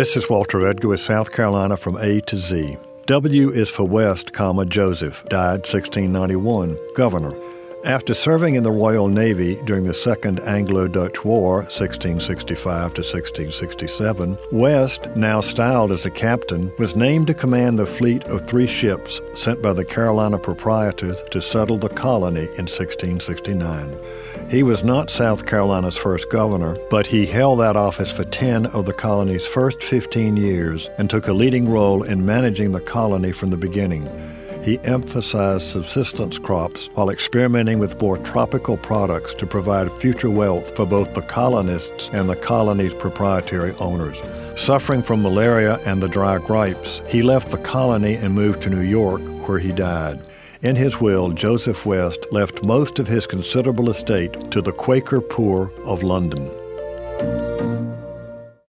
This is Walter Edgar with South Carolina from A to Z. W is for West, comma, Joseph, died 1691, governor. After serving in the Royal Navy during the Second Anglo Dutch War, 1665 to 1667, West, now styled as a captain, was named to command the fleet of three ships sent by the Carolina proprietors to settle the colony in 1669. He was not South Carolina's first governor, but he held that office for 10 of the colony's first 15 years and took a leading role in managing the colony from the beginning he emphasized subsistence crops while experimenting with more tropical products to provide future wealth for both the colonists and the colony's proprietary owners. Suffering from malaria and the dry gripes, he left the colony and moved to New York, where he died. In his will, Joseph West left most of his considerable estate to the Quaker poor of London.